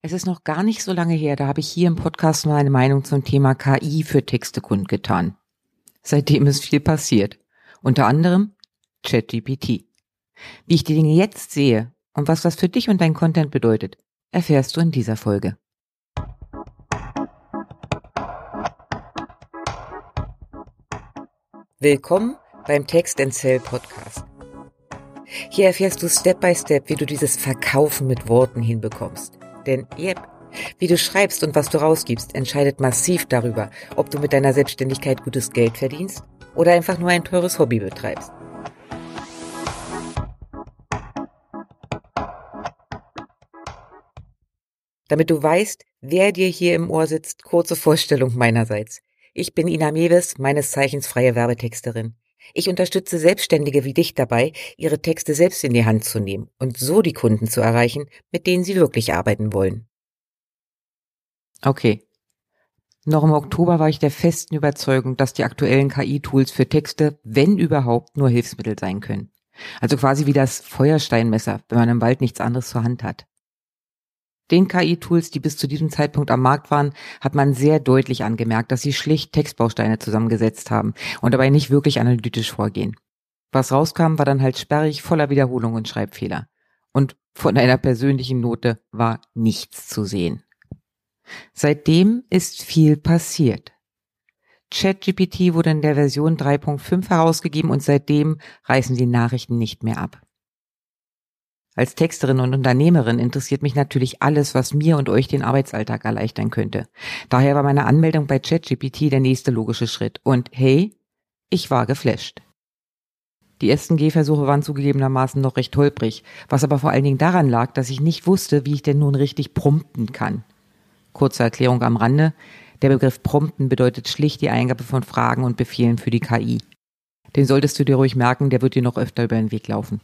Es ist noch gar nicht so lange her, da habe ich hier im Podcast mal eine Meinung zum Thema KI für Texte kundgetan. Seitdem ist viel passiert. Unter anderem ChatGPT. Wie ich die Dinge jetzt sehe und was das für dich und dein Content bedeutet, erfährst du in dieser Folge. Willkommen beim Text and Sell Podcast. Hier erfährst du Step by Step, wie du dieses Verkaufen mit Worten hinbekommst. Denn, yep, wie du schreibst und was du rausgibst, entscheidet massiv darüber, ob du mit deiner Selbstständigkeit gutes Geld verdienst oder einfach nur ein teures Hobby betreibst. Damit du weißt, wer dir hier im Ohr sitzt, kurze Vorstellung meinerseits. Ich bin Ina Mewes, meines Zeichens freie Werbetexterin. Ich unterstütze Selbstständige wie dich dabei, ihre Texte selbst in die Hand zu nehmen und so die Kunden zu erreichen, mit denen sie wirklich arbeiten wollen. Okay. Noch im Oktober war ich der festen Überzeugung, dass die aktuellen KI-Tools für Texte, wenn überhaupt, nur Hilfsmittel sein können. Also quasi wie das Feuersteinmesser, wenn man im Wald nichts anderes zur Hand hat. Den KI-Tools, die bis zu diesem Zeitpunkt am Markt waren, hat man sehr deutlich angemerkt, dass sie schlicht Textbausteine zusammengesetzt haben und dabei nicht wirklich analytisch vorgehen. Was rauskam, war dann halt sperrig, voller Wiederholungen und Schreibfehler. Und von einer persönlichen Note war nichts zu sehen. Seitdem ist viel passiert. ChatGPT wurde in der Version 3.5 herausgegeben und seitdem reißen die Nachrichten nicht mehr ab. Als Texterin und Unternehmerin interessiert mich natürlich alles, was mir und euch den Arbeitsalltag erleichtern könnte. Daher war meine Anmeldung bei ChatGPT der nächste logische Schritt. Und hey, ich war geflasht. Die ersten Gehversuche waren zugegebenermaßen noch recht holprig, was aber vor allen Dingen daran lag, dass ich nicht wusste, wie ich denn nun richtig prompten kann. Kurze Erklärung am Rande. Der Begriff Prompten bedeutet schlicht die Eingabe von Fragen und Befehlen für die KI. Den solltest du dir ruhig merken, der wird dir noch öfter über den Weg laufen.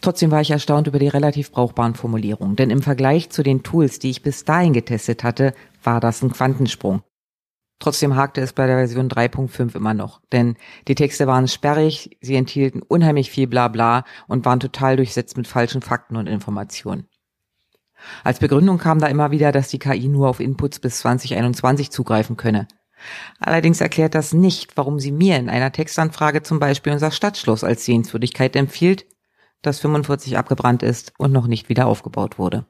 Trotzdem war ich erstaunt über die relativ brauchbaren Formulierungen, denn im Vergleich zu den Tools, die ich bis dahin getestet hatte, war das ein Quantensprung. Trotzdem hakte es bei der Version 3.5 immer noch, denn die Texte waren sperrig, sie enthielten unheimlich viel Blabla und waren total durchsetzt mit falschen Fakten und Informationen. Als Begründung kam da immer wieder, dass die KI nur auf Inputs bis 2021 zugreifen könne. Allerdings erklärt das nicht, warum sie mir in einer Textanfrage zum Beispiel unser Stadtschloss als Sehenswürdigkeit empfiehlt, das 45 abgebrannt ist und noch nicht wieder aufgebaut wurde.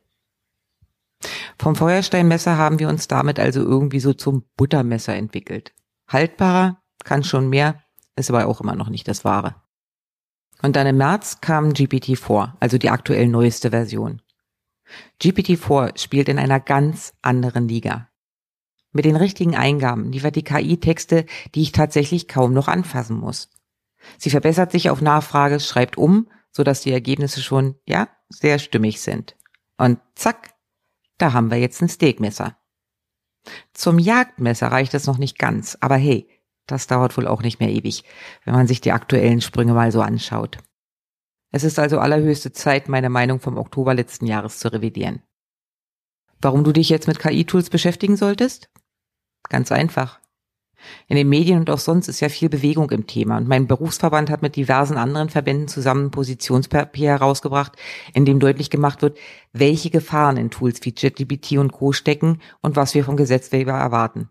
Vom Feuersteinmesser haben wir uns damit also irgendwie so zum Buttermesser entwickelt. Haltbarer, kann schon mehr, ist aber auch immer noch nicht das Wahre. Und dann im März kam GPT-4, also die aktuell neueste Version. GPT-4 spielt in einer ganz anderen Liga. Mit den richtigen Eingaben liefert die KI Texte, die ich tatsächlich kaum noch anfassen muss. Sie verbessert sich auf Nachfrage, schreibt um so dass die Ergebnisse schon, ja, sehr stimmig sind. Und zack, da haben wir jetzt ein Steakmesser. Zum Jagdmesser reicht es noch nicht ganz, aber hey, das dauert wohl auch nicht mehr ewig, wenn man sich die aktuellen Sprünge mal so anschaut. Es ist also allerhöchste Zeit, meine Meinung vom Oktober letzten Jahres zu revidieren. Warum du dich jetzt mit KI-Tools beschäftigen solltest? Ganz einfach. In den Medien und auch sonst ist ja viel Bewegung im Thema und mein Berufsverband hat mit diversen anderen Verbänden zusammen ein Positionspapier herausgebracht, in dem deutlich gemacht wird, welche Gefahren in Tools wie ChatGPT und Co. stecken und was wir vom Gesetzgeber erwarten.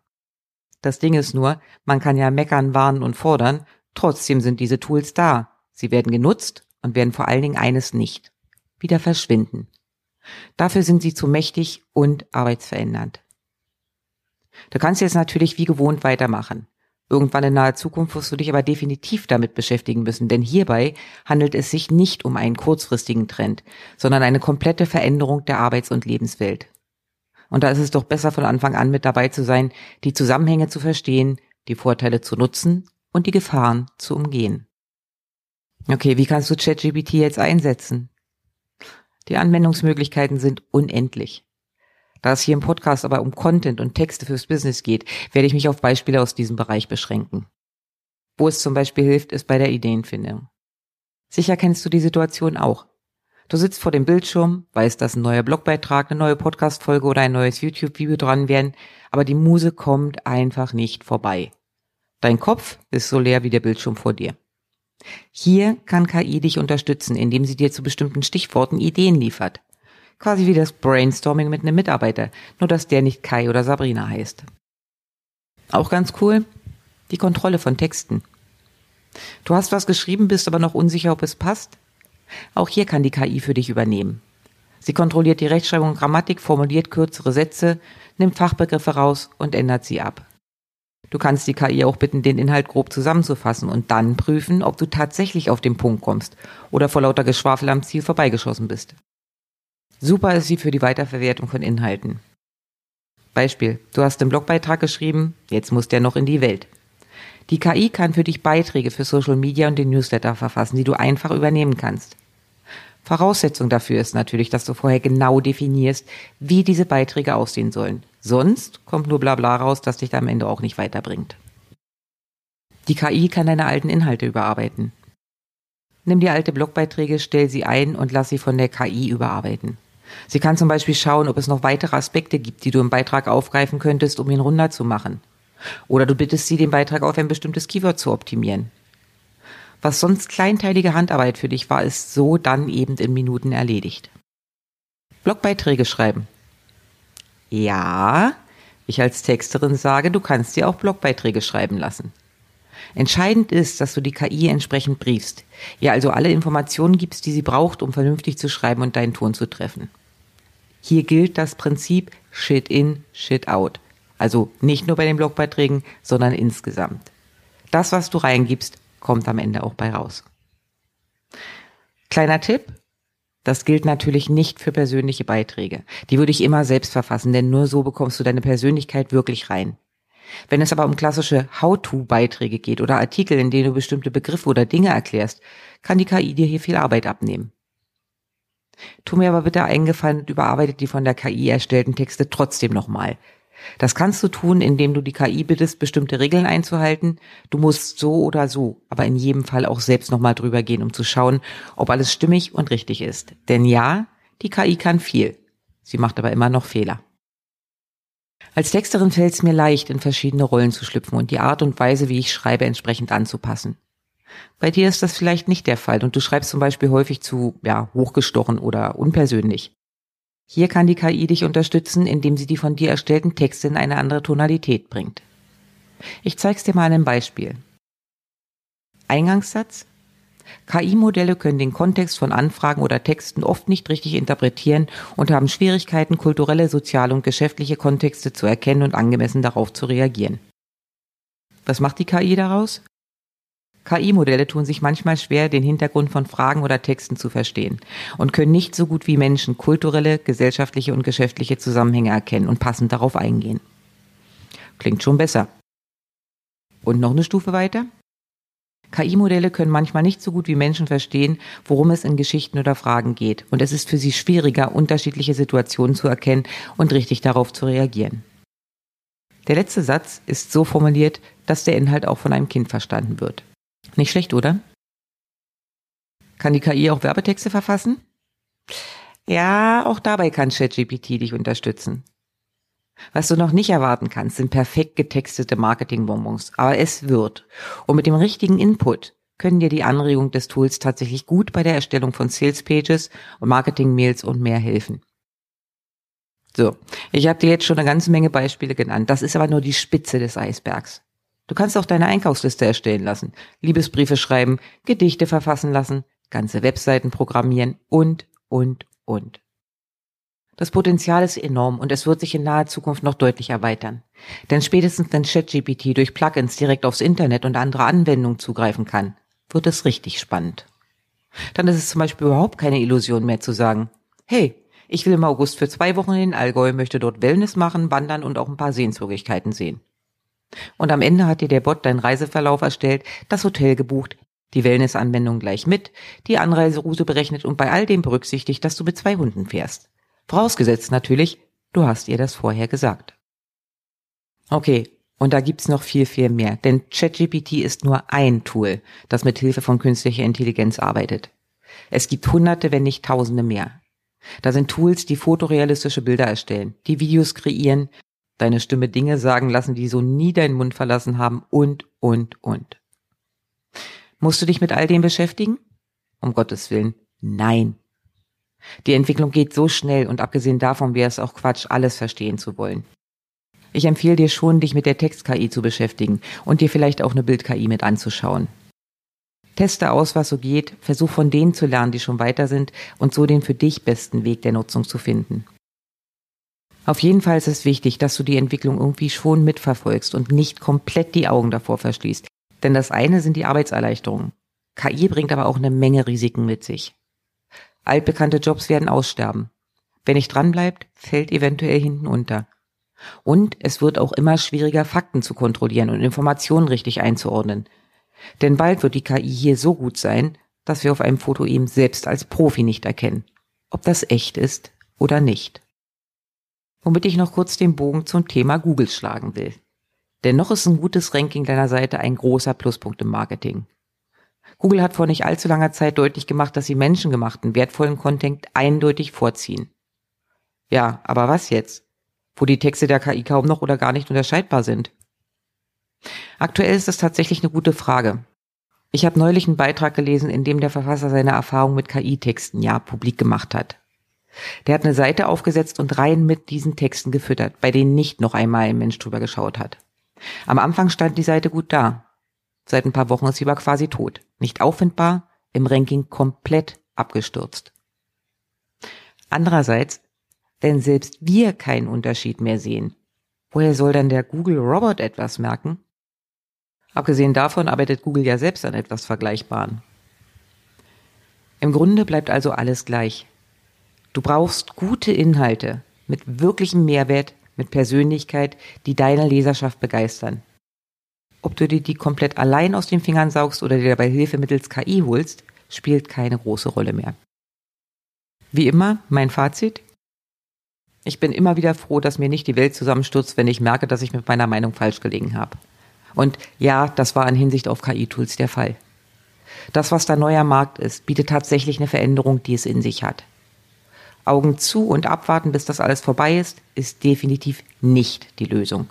Das Ding ist nur, man kann ja meckern, warnen und fordern, trotzdem sind diese Tools da. Sie werden genutzt und werden vor allen Dingen eines nicht. Wieder verschwinden. Dafür sind sie zu mächtig und arbeitsverändernd. Du kannst jetzt natürlich wie gewohnt weitermachen. Irgendwann in naher Zukunft wirst du dich aber definitiv damit beschäftigen müssen, denn hierbei handelt es sich nicht um einen kurzfristigen Trend, sondern eine komplette Veränderung der Arbeits- und Lebenswelt. Und da ist es doch besser von Anfang an mit dabei zu sein, die Zusammenhänge zu verstehen, die Vorteile zu nutzen und die Gefahren zu umgehen. Okay, wie kannst du ChatGPT jetzt einsetzen? Die Anwendungsmöglichkeiten sind unendlich. Da es hier im Podcast aber um Content und Texte fürs Business geht, werde ich mich auf Beispiele aus diesem Bereich beschränken. Wo es zum Beispiel hilft, ist bei der Ideenfindung. Sicher kennst du die Situation auch. Du sitzt vor dem Bildschirm, weißt, dass ein neuer Blogbeitrag, eine neue Podcastfolge oder ein neues YouTube-Video dran werden, aber die Muse kommt einfach nicht vorbei. Dein Kopf ist so leer wie der Bildschirm vor dir. Hier kann KI dich unterstützen, indem sie dir zu bestimmten Stichworten Ideen liefert. Quasi wie das Brainstorming mit einem Mitarbeiter, nur dass der nicht Kai oder Sabrina heißt. Auch ganz cool, die Kontrolle von Texten. Du hast was geschrieben, bist aber noch unsicher, ob es passt? Auch hier kann die KI für dich übernehmen. Sie kontrolliert die Rechtschreibung und Grammatik, formuliert kürzere Sätze, nimmt Fachbegriffe raus und ändert sie ab. Du kannst die KI auch bitten, den Inhalt grob zusammenzufassen und dann prüfen, ob du tatsächlich auf den Punkt kommst oder vor lauter Geschwafel am Ziel vorbeigeschossen bist. Super ist sie für die Weiterverwertung von Inhalten. Beispiel, du hast einen Blogbeitrag geschrieben, jetzt muss der noch in die Welt. Die KI kann für dich Beiträge für Social Media und den Newsletter verfassen, die du einfach übernehmen kannst. Voraussetzung dafür ist natürlich, dass du vorher genau definierst, wie diese Beiträge aussehen sollen. Sonst kommt nur Blabla raus, das dich da am Ende auch nicht weiterbringt. Die KI kann deine alten Inhalte überarbeiten. Nimm die alte Blogbeiträge, stell sie ein und lass sie von der KI überarbeiten. Sie kann zum Beispiel schauen, ob es noch weitere Aspekte gibt, die du im Beitrag aufgreifen könntest, um ihn runder zu machen. Oder du bittest sie, den Beitrag auf ein bestimmtes Keyword zu optimieren. Was sonst kleinteilige Handarbeit für dich war, ist so dann eben in Minuten erledigt. Blogbeiträge schreiben. Ja, ich als Texterin sage, du kannst dir auch Blogbeiträge schreiben lassen. Entscheidend ist, dass du die KI entsprechend briefst, ihr also alle Informationen gibst, die sie braucht, um vernünftig zu schreiben und deinen Ton zu treffen. Hier gilt das Prinzip Shit in, Shit out. Also nicht nur bei den Blogbeiträgen, sondern insgesamt. Das, was du reingibst, kommt am Ende auch bei raus. Kleiner Tipp. Das gilt natürlich nicht für persönliche Beiträge. Die würde ich immer selbst verfassen, denn nur so bekommst du deine Persönlichkeit wirklich rein. Wenn es aber um klassische How-to-Beiträge geht oder Artikel, in denen du bestimmte Begriffe oder Dinge erklärst, kann die KI dir hier viel Arbeit abnehmen. Tu mir aber bitte eingefallen und überarbeite die von der KI erstellten Texte trotzdem nochmal. Das kannst du tun, indem du die KI bittest, bestimmte Regeln einzuhalten. Du musst so oder so, aber in jedem Fall auch selbst nochmal drüber gehen, um zu schauen, ob alles stimmig und richtig ist. Denn ja, die KI kann viel. Sie macht aber immer noch Fehler. Als Texterin fällt es mir leicht, in verschiedene Rollen zu schlüpfen und die Art und Weise, wie ich schreibe, entsprechend anzupassen. Bei dir ist das vielleicht nicht der Fall und du schreibst zum Beispiel häufig zu, ja, hochgestochen oder unpersönlich. Hier kann die KI dich unterstützen, indem sie die von dir erstellten Texte in eine andere Tonalität bringt. Ich zeig's dir mal an einem Beispiel. Eingangssatz. KI-Modelle können den Kontext von Anfragen oder Texten oft nicht richtig interpretieren und haben Schwierigkeiten, kulturelle, soziale und geschäftliche Kontexte zu erkennen und angemessen darauf zu reagieren. Was macht die KI daraus? KI-Modelle tun sich manchmal schwer, den Hintergrund von Fragen oder Texten zu verstehen und können nicht so gut wie Menschen kulturelle, gesellschaftliche und geschäftliche Zusammenhänge erkennen und passend darauf eingehen. Klingt schon besser. Und noch eine Stufe weiter? KI-Modelle können manchmal nicht so gut wie Menschen verstehen, worum es in Geschichten oder Fragen geht, und es ist für sie schwieriger, unterschiedliche Situationen zu erkennen und richtig darauf zu reagieren. Der letzte Satz ist so formuliert, dass der Inhalt auch von einem Kind verstanden wird. Nicht schlecht, oder? Kann die KI auch Werbetexte verfassen? Ja, auch dabei kann ChatGPT dich unterstützen. Was du noch nicht erwarten kannst, sind perfekt getextete Marketingbonbons, aber es wird. Und mit dem richtigen Input können dir die Anregungen des Tools tatsächlich gut bei der Erstellung von Sales Pages und Marketing-Mails und mehr helfen. So, ich habe dir jetzt schon eine ganze Menge Beispiele genannt. Das ist aber nur die Spitze des Eisbergs. Du kannst auch deine Einkaufsliste erstellen lassen, Liebesbriefe schreiben, Gedichte verfassen lassen, ganze Webseiten programmieren und, und, und. Das Potenzial ist enorm und es wird sich in naher Zukunft noch deutlich erweitern. Denn spätestens wenn ChatGPT durch Plugins direkt aufs Internet und andere Anwendungen zugreifen kann, wird es richtig spannend. Dann ist es zum Beispiel überhaupt keine Illusion mehr zu sagen, hey, ich will im August für zwei Wochen in den Allgäu, möchte dort Wellness machen, wandern und auch ein paar Sehenswürdigkeiten sehen. Und am Ende hat dir der Bot deinen Reiseverlauf erstellt, das Hotel gebucht, die Wellnessanwendung gleich mit, die Anreiseroute berechnet und bei all dem berücksichtigt, dass du mit zwei Hunden fährst. Vorausgesetzt natürlich, du hast ihr das vorher gesagt. Okay, und da gibt's noch viel, viel mehr, denn ChatGPT ist nur ein Tool, das mit Hilfe von künstlicher Intelligenz arbeitet. Es gibt hunderte, wenn nicht tausende mehr. Da sind Tools, die fotorealistische Bilder erstellen, die Videos kreieren, deine Stimme Dinge sagen lassen, die so nie deinen Mund verlassen haben und, und, und. Musst du dich mit all dem beschäftigen? Um Gottes Willen, nein. Die Entwicklung geht so schnell und abgesehen davon wäre es auch Quatsch, alles verstehen zu wollen. Ich empfehle dir schon, dich mit der Text-KI zu beschäftigen und dir vielleicht auch eine Bild-KI mit anzuschauen. Teste aus, was so geht, versuch von denen zu lernen, die schon weiter sind und so den für dich besten Weg der Nutzung zu finden. Auf jeden Fall ist es wichtig, dass du die Entwicklung irgendwie schon mitverfolgst und nicht komplett die Augen davor verschließt. Denn das eine sind die Arbeitserleichterungen. KI bringt aber auch eine Menge Risiken mit sich. Altbekannte Jobs werden aussterben. Wer nicht dranbleibt, fällt eventuell hinten unter. Und es wird auch immer schwieriger, Fakten zu kontrollieren und Informationen richtig einzuordnen. Denn bald wird die KI hier so gut sein, dass wir auf einem Foto eben selbst als Profi nicht erkennen, ob das echt ist oder nicht womit ich noch kurz den Bogen zum Thema Google schlagen will. Dennoch ist ein gutes Ranking deiner Seite ein großer Pluspunkt im Marketing. Google hat vor nicht allzu langer Zeit deutlich gemacht, dass sie menschengemachten, wertvollen Content eindeutig vorziehen. Ja, aber was jetzt? Wo die Texte der KI kaum noch oder gar nicht unterscheidbar sind? Aktuell ist das tatsächlich eine gute Frage. Ich habe neulich einen Beitrag gelesen, in dem der Verfasser seine Erfahrung mit KI-Texten ja publik gemacht hat. Der hat eine Seite aufgesetzt und rein mit diesen Texten gefüttert, bei denen nicht noch einmal ein Mensch drüber geschaut hat. Am Anfang stand die Seite gut da. Seit ein paar Wochen ist sie aber quasi tot. Nicht auffindbar, im Ranking komplett abgestürzt. Andererseits, wenn selbst wir keinen Unterschied mehr sehen, woher soll dann der Google Robot etwas merken? Abgesehen davon arbeitet Google ja selbst an etwas Vergleichbaren. Im Grunde bleibt also alles gleich. Du brauchst gute Inhalte mit wirklichem Mehrwert, mit Persönlichkeit, die deine Leserschaft begeistern. Ob du dir die komplett allein aus den Fingern saugst oder dir dabei Hilfe mittels KI holst, spielt keine große Rolle mehr. Wie immer, mein Fazit. Ich bin immer wieder froh, dass mir nicht die Welt zusammenstürzt, wenn ich merke, dass ich mit meiner Meinung falsch gelegen habe. Und ja, das war in Hinsicht auf KI-Tools der Fall. Das, was da neuer Markt ist, bietet tatsächlich eine Veränderung, die es in sich hat. Augen zu und abwarten, bis das alles vorbei ist, ist definitiv nicht die Lösung.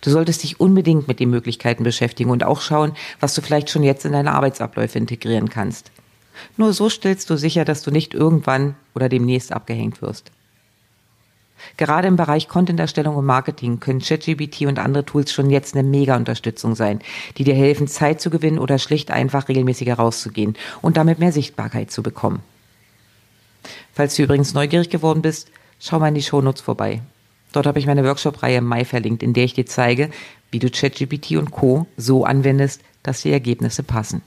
Du solltest dich unbedingt mit den Möglichkeiten beschäftigen und auch schauen, was du vielleicht schon jetzt in deine Arbeitsabläufe integrieren kannst. Nur so stellst du sicher, dass du nicht irgendwann oder demnächst abgehängt wirst. Gerade im Bereich Content-Erstellung und Marketing können ChatGPT und andere Tools schon jetzt eine Mega-Unterstützung sein, die dir helfen, Zeit zu gewinnen oder schlicht einfach regelmäßiger rauszugehen und damit mehr Sichtbarkeit zu bekommen. Falls du übrigens neugierig geworden bist, schau mal in die Shownotes vorbei. Dort habe ich meine Workshop-Reihe im Mai verlinkt, in der ich dir zeige, wie du ChatGPT und Co. so anwendest, dass die Ergebnisse passen.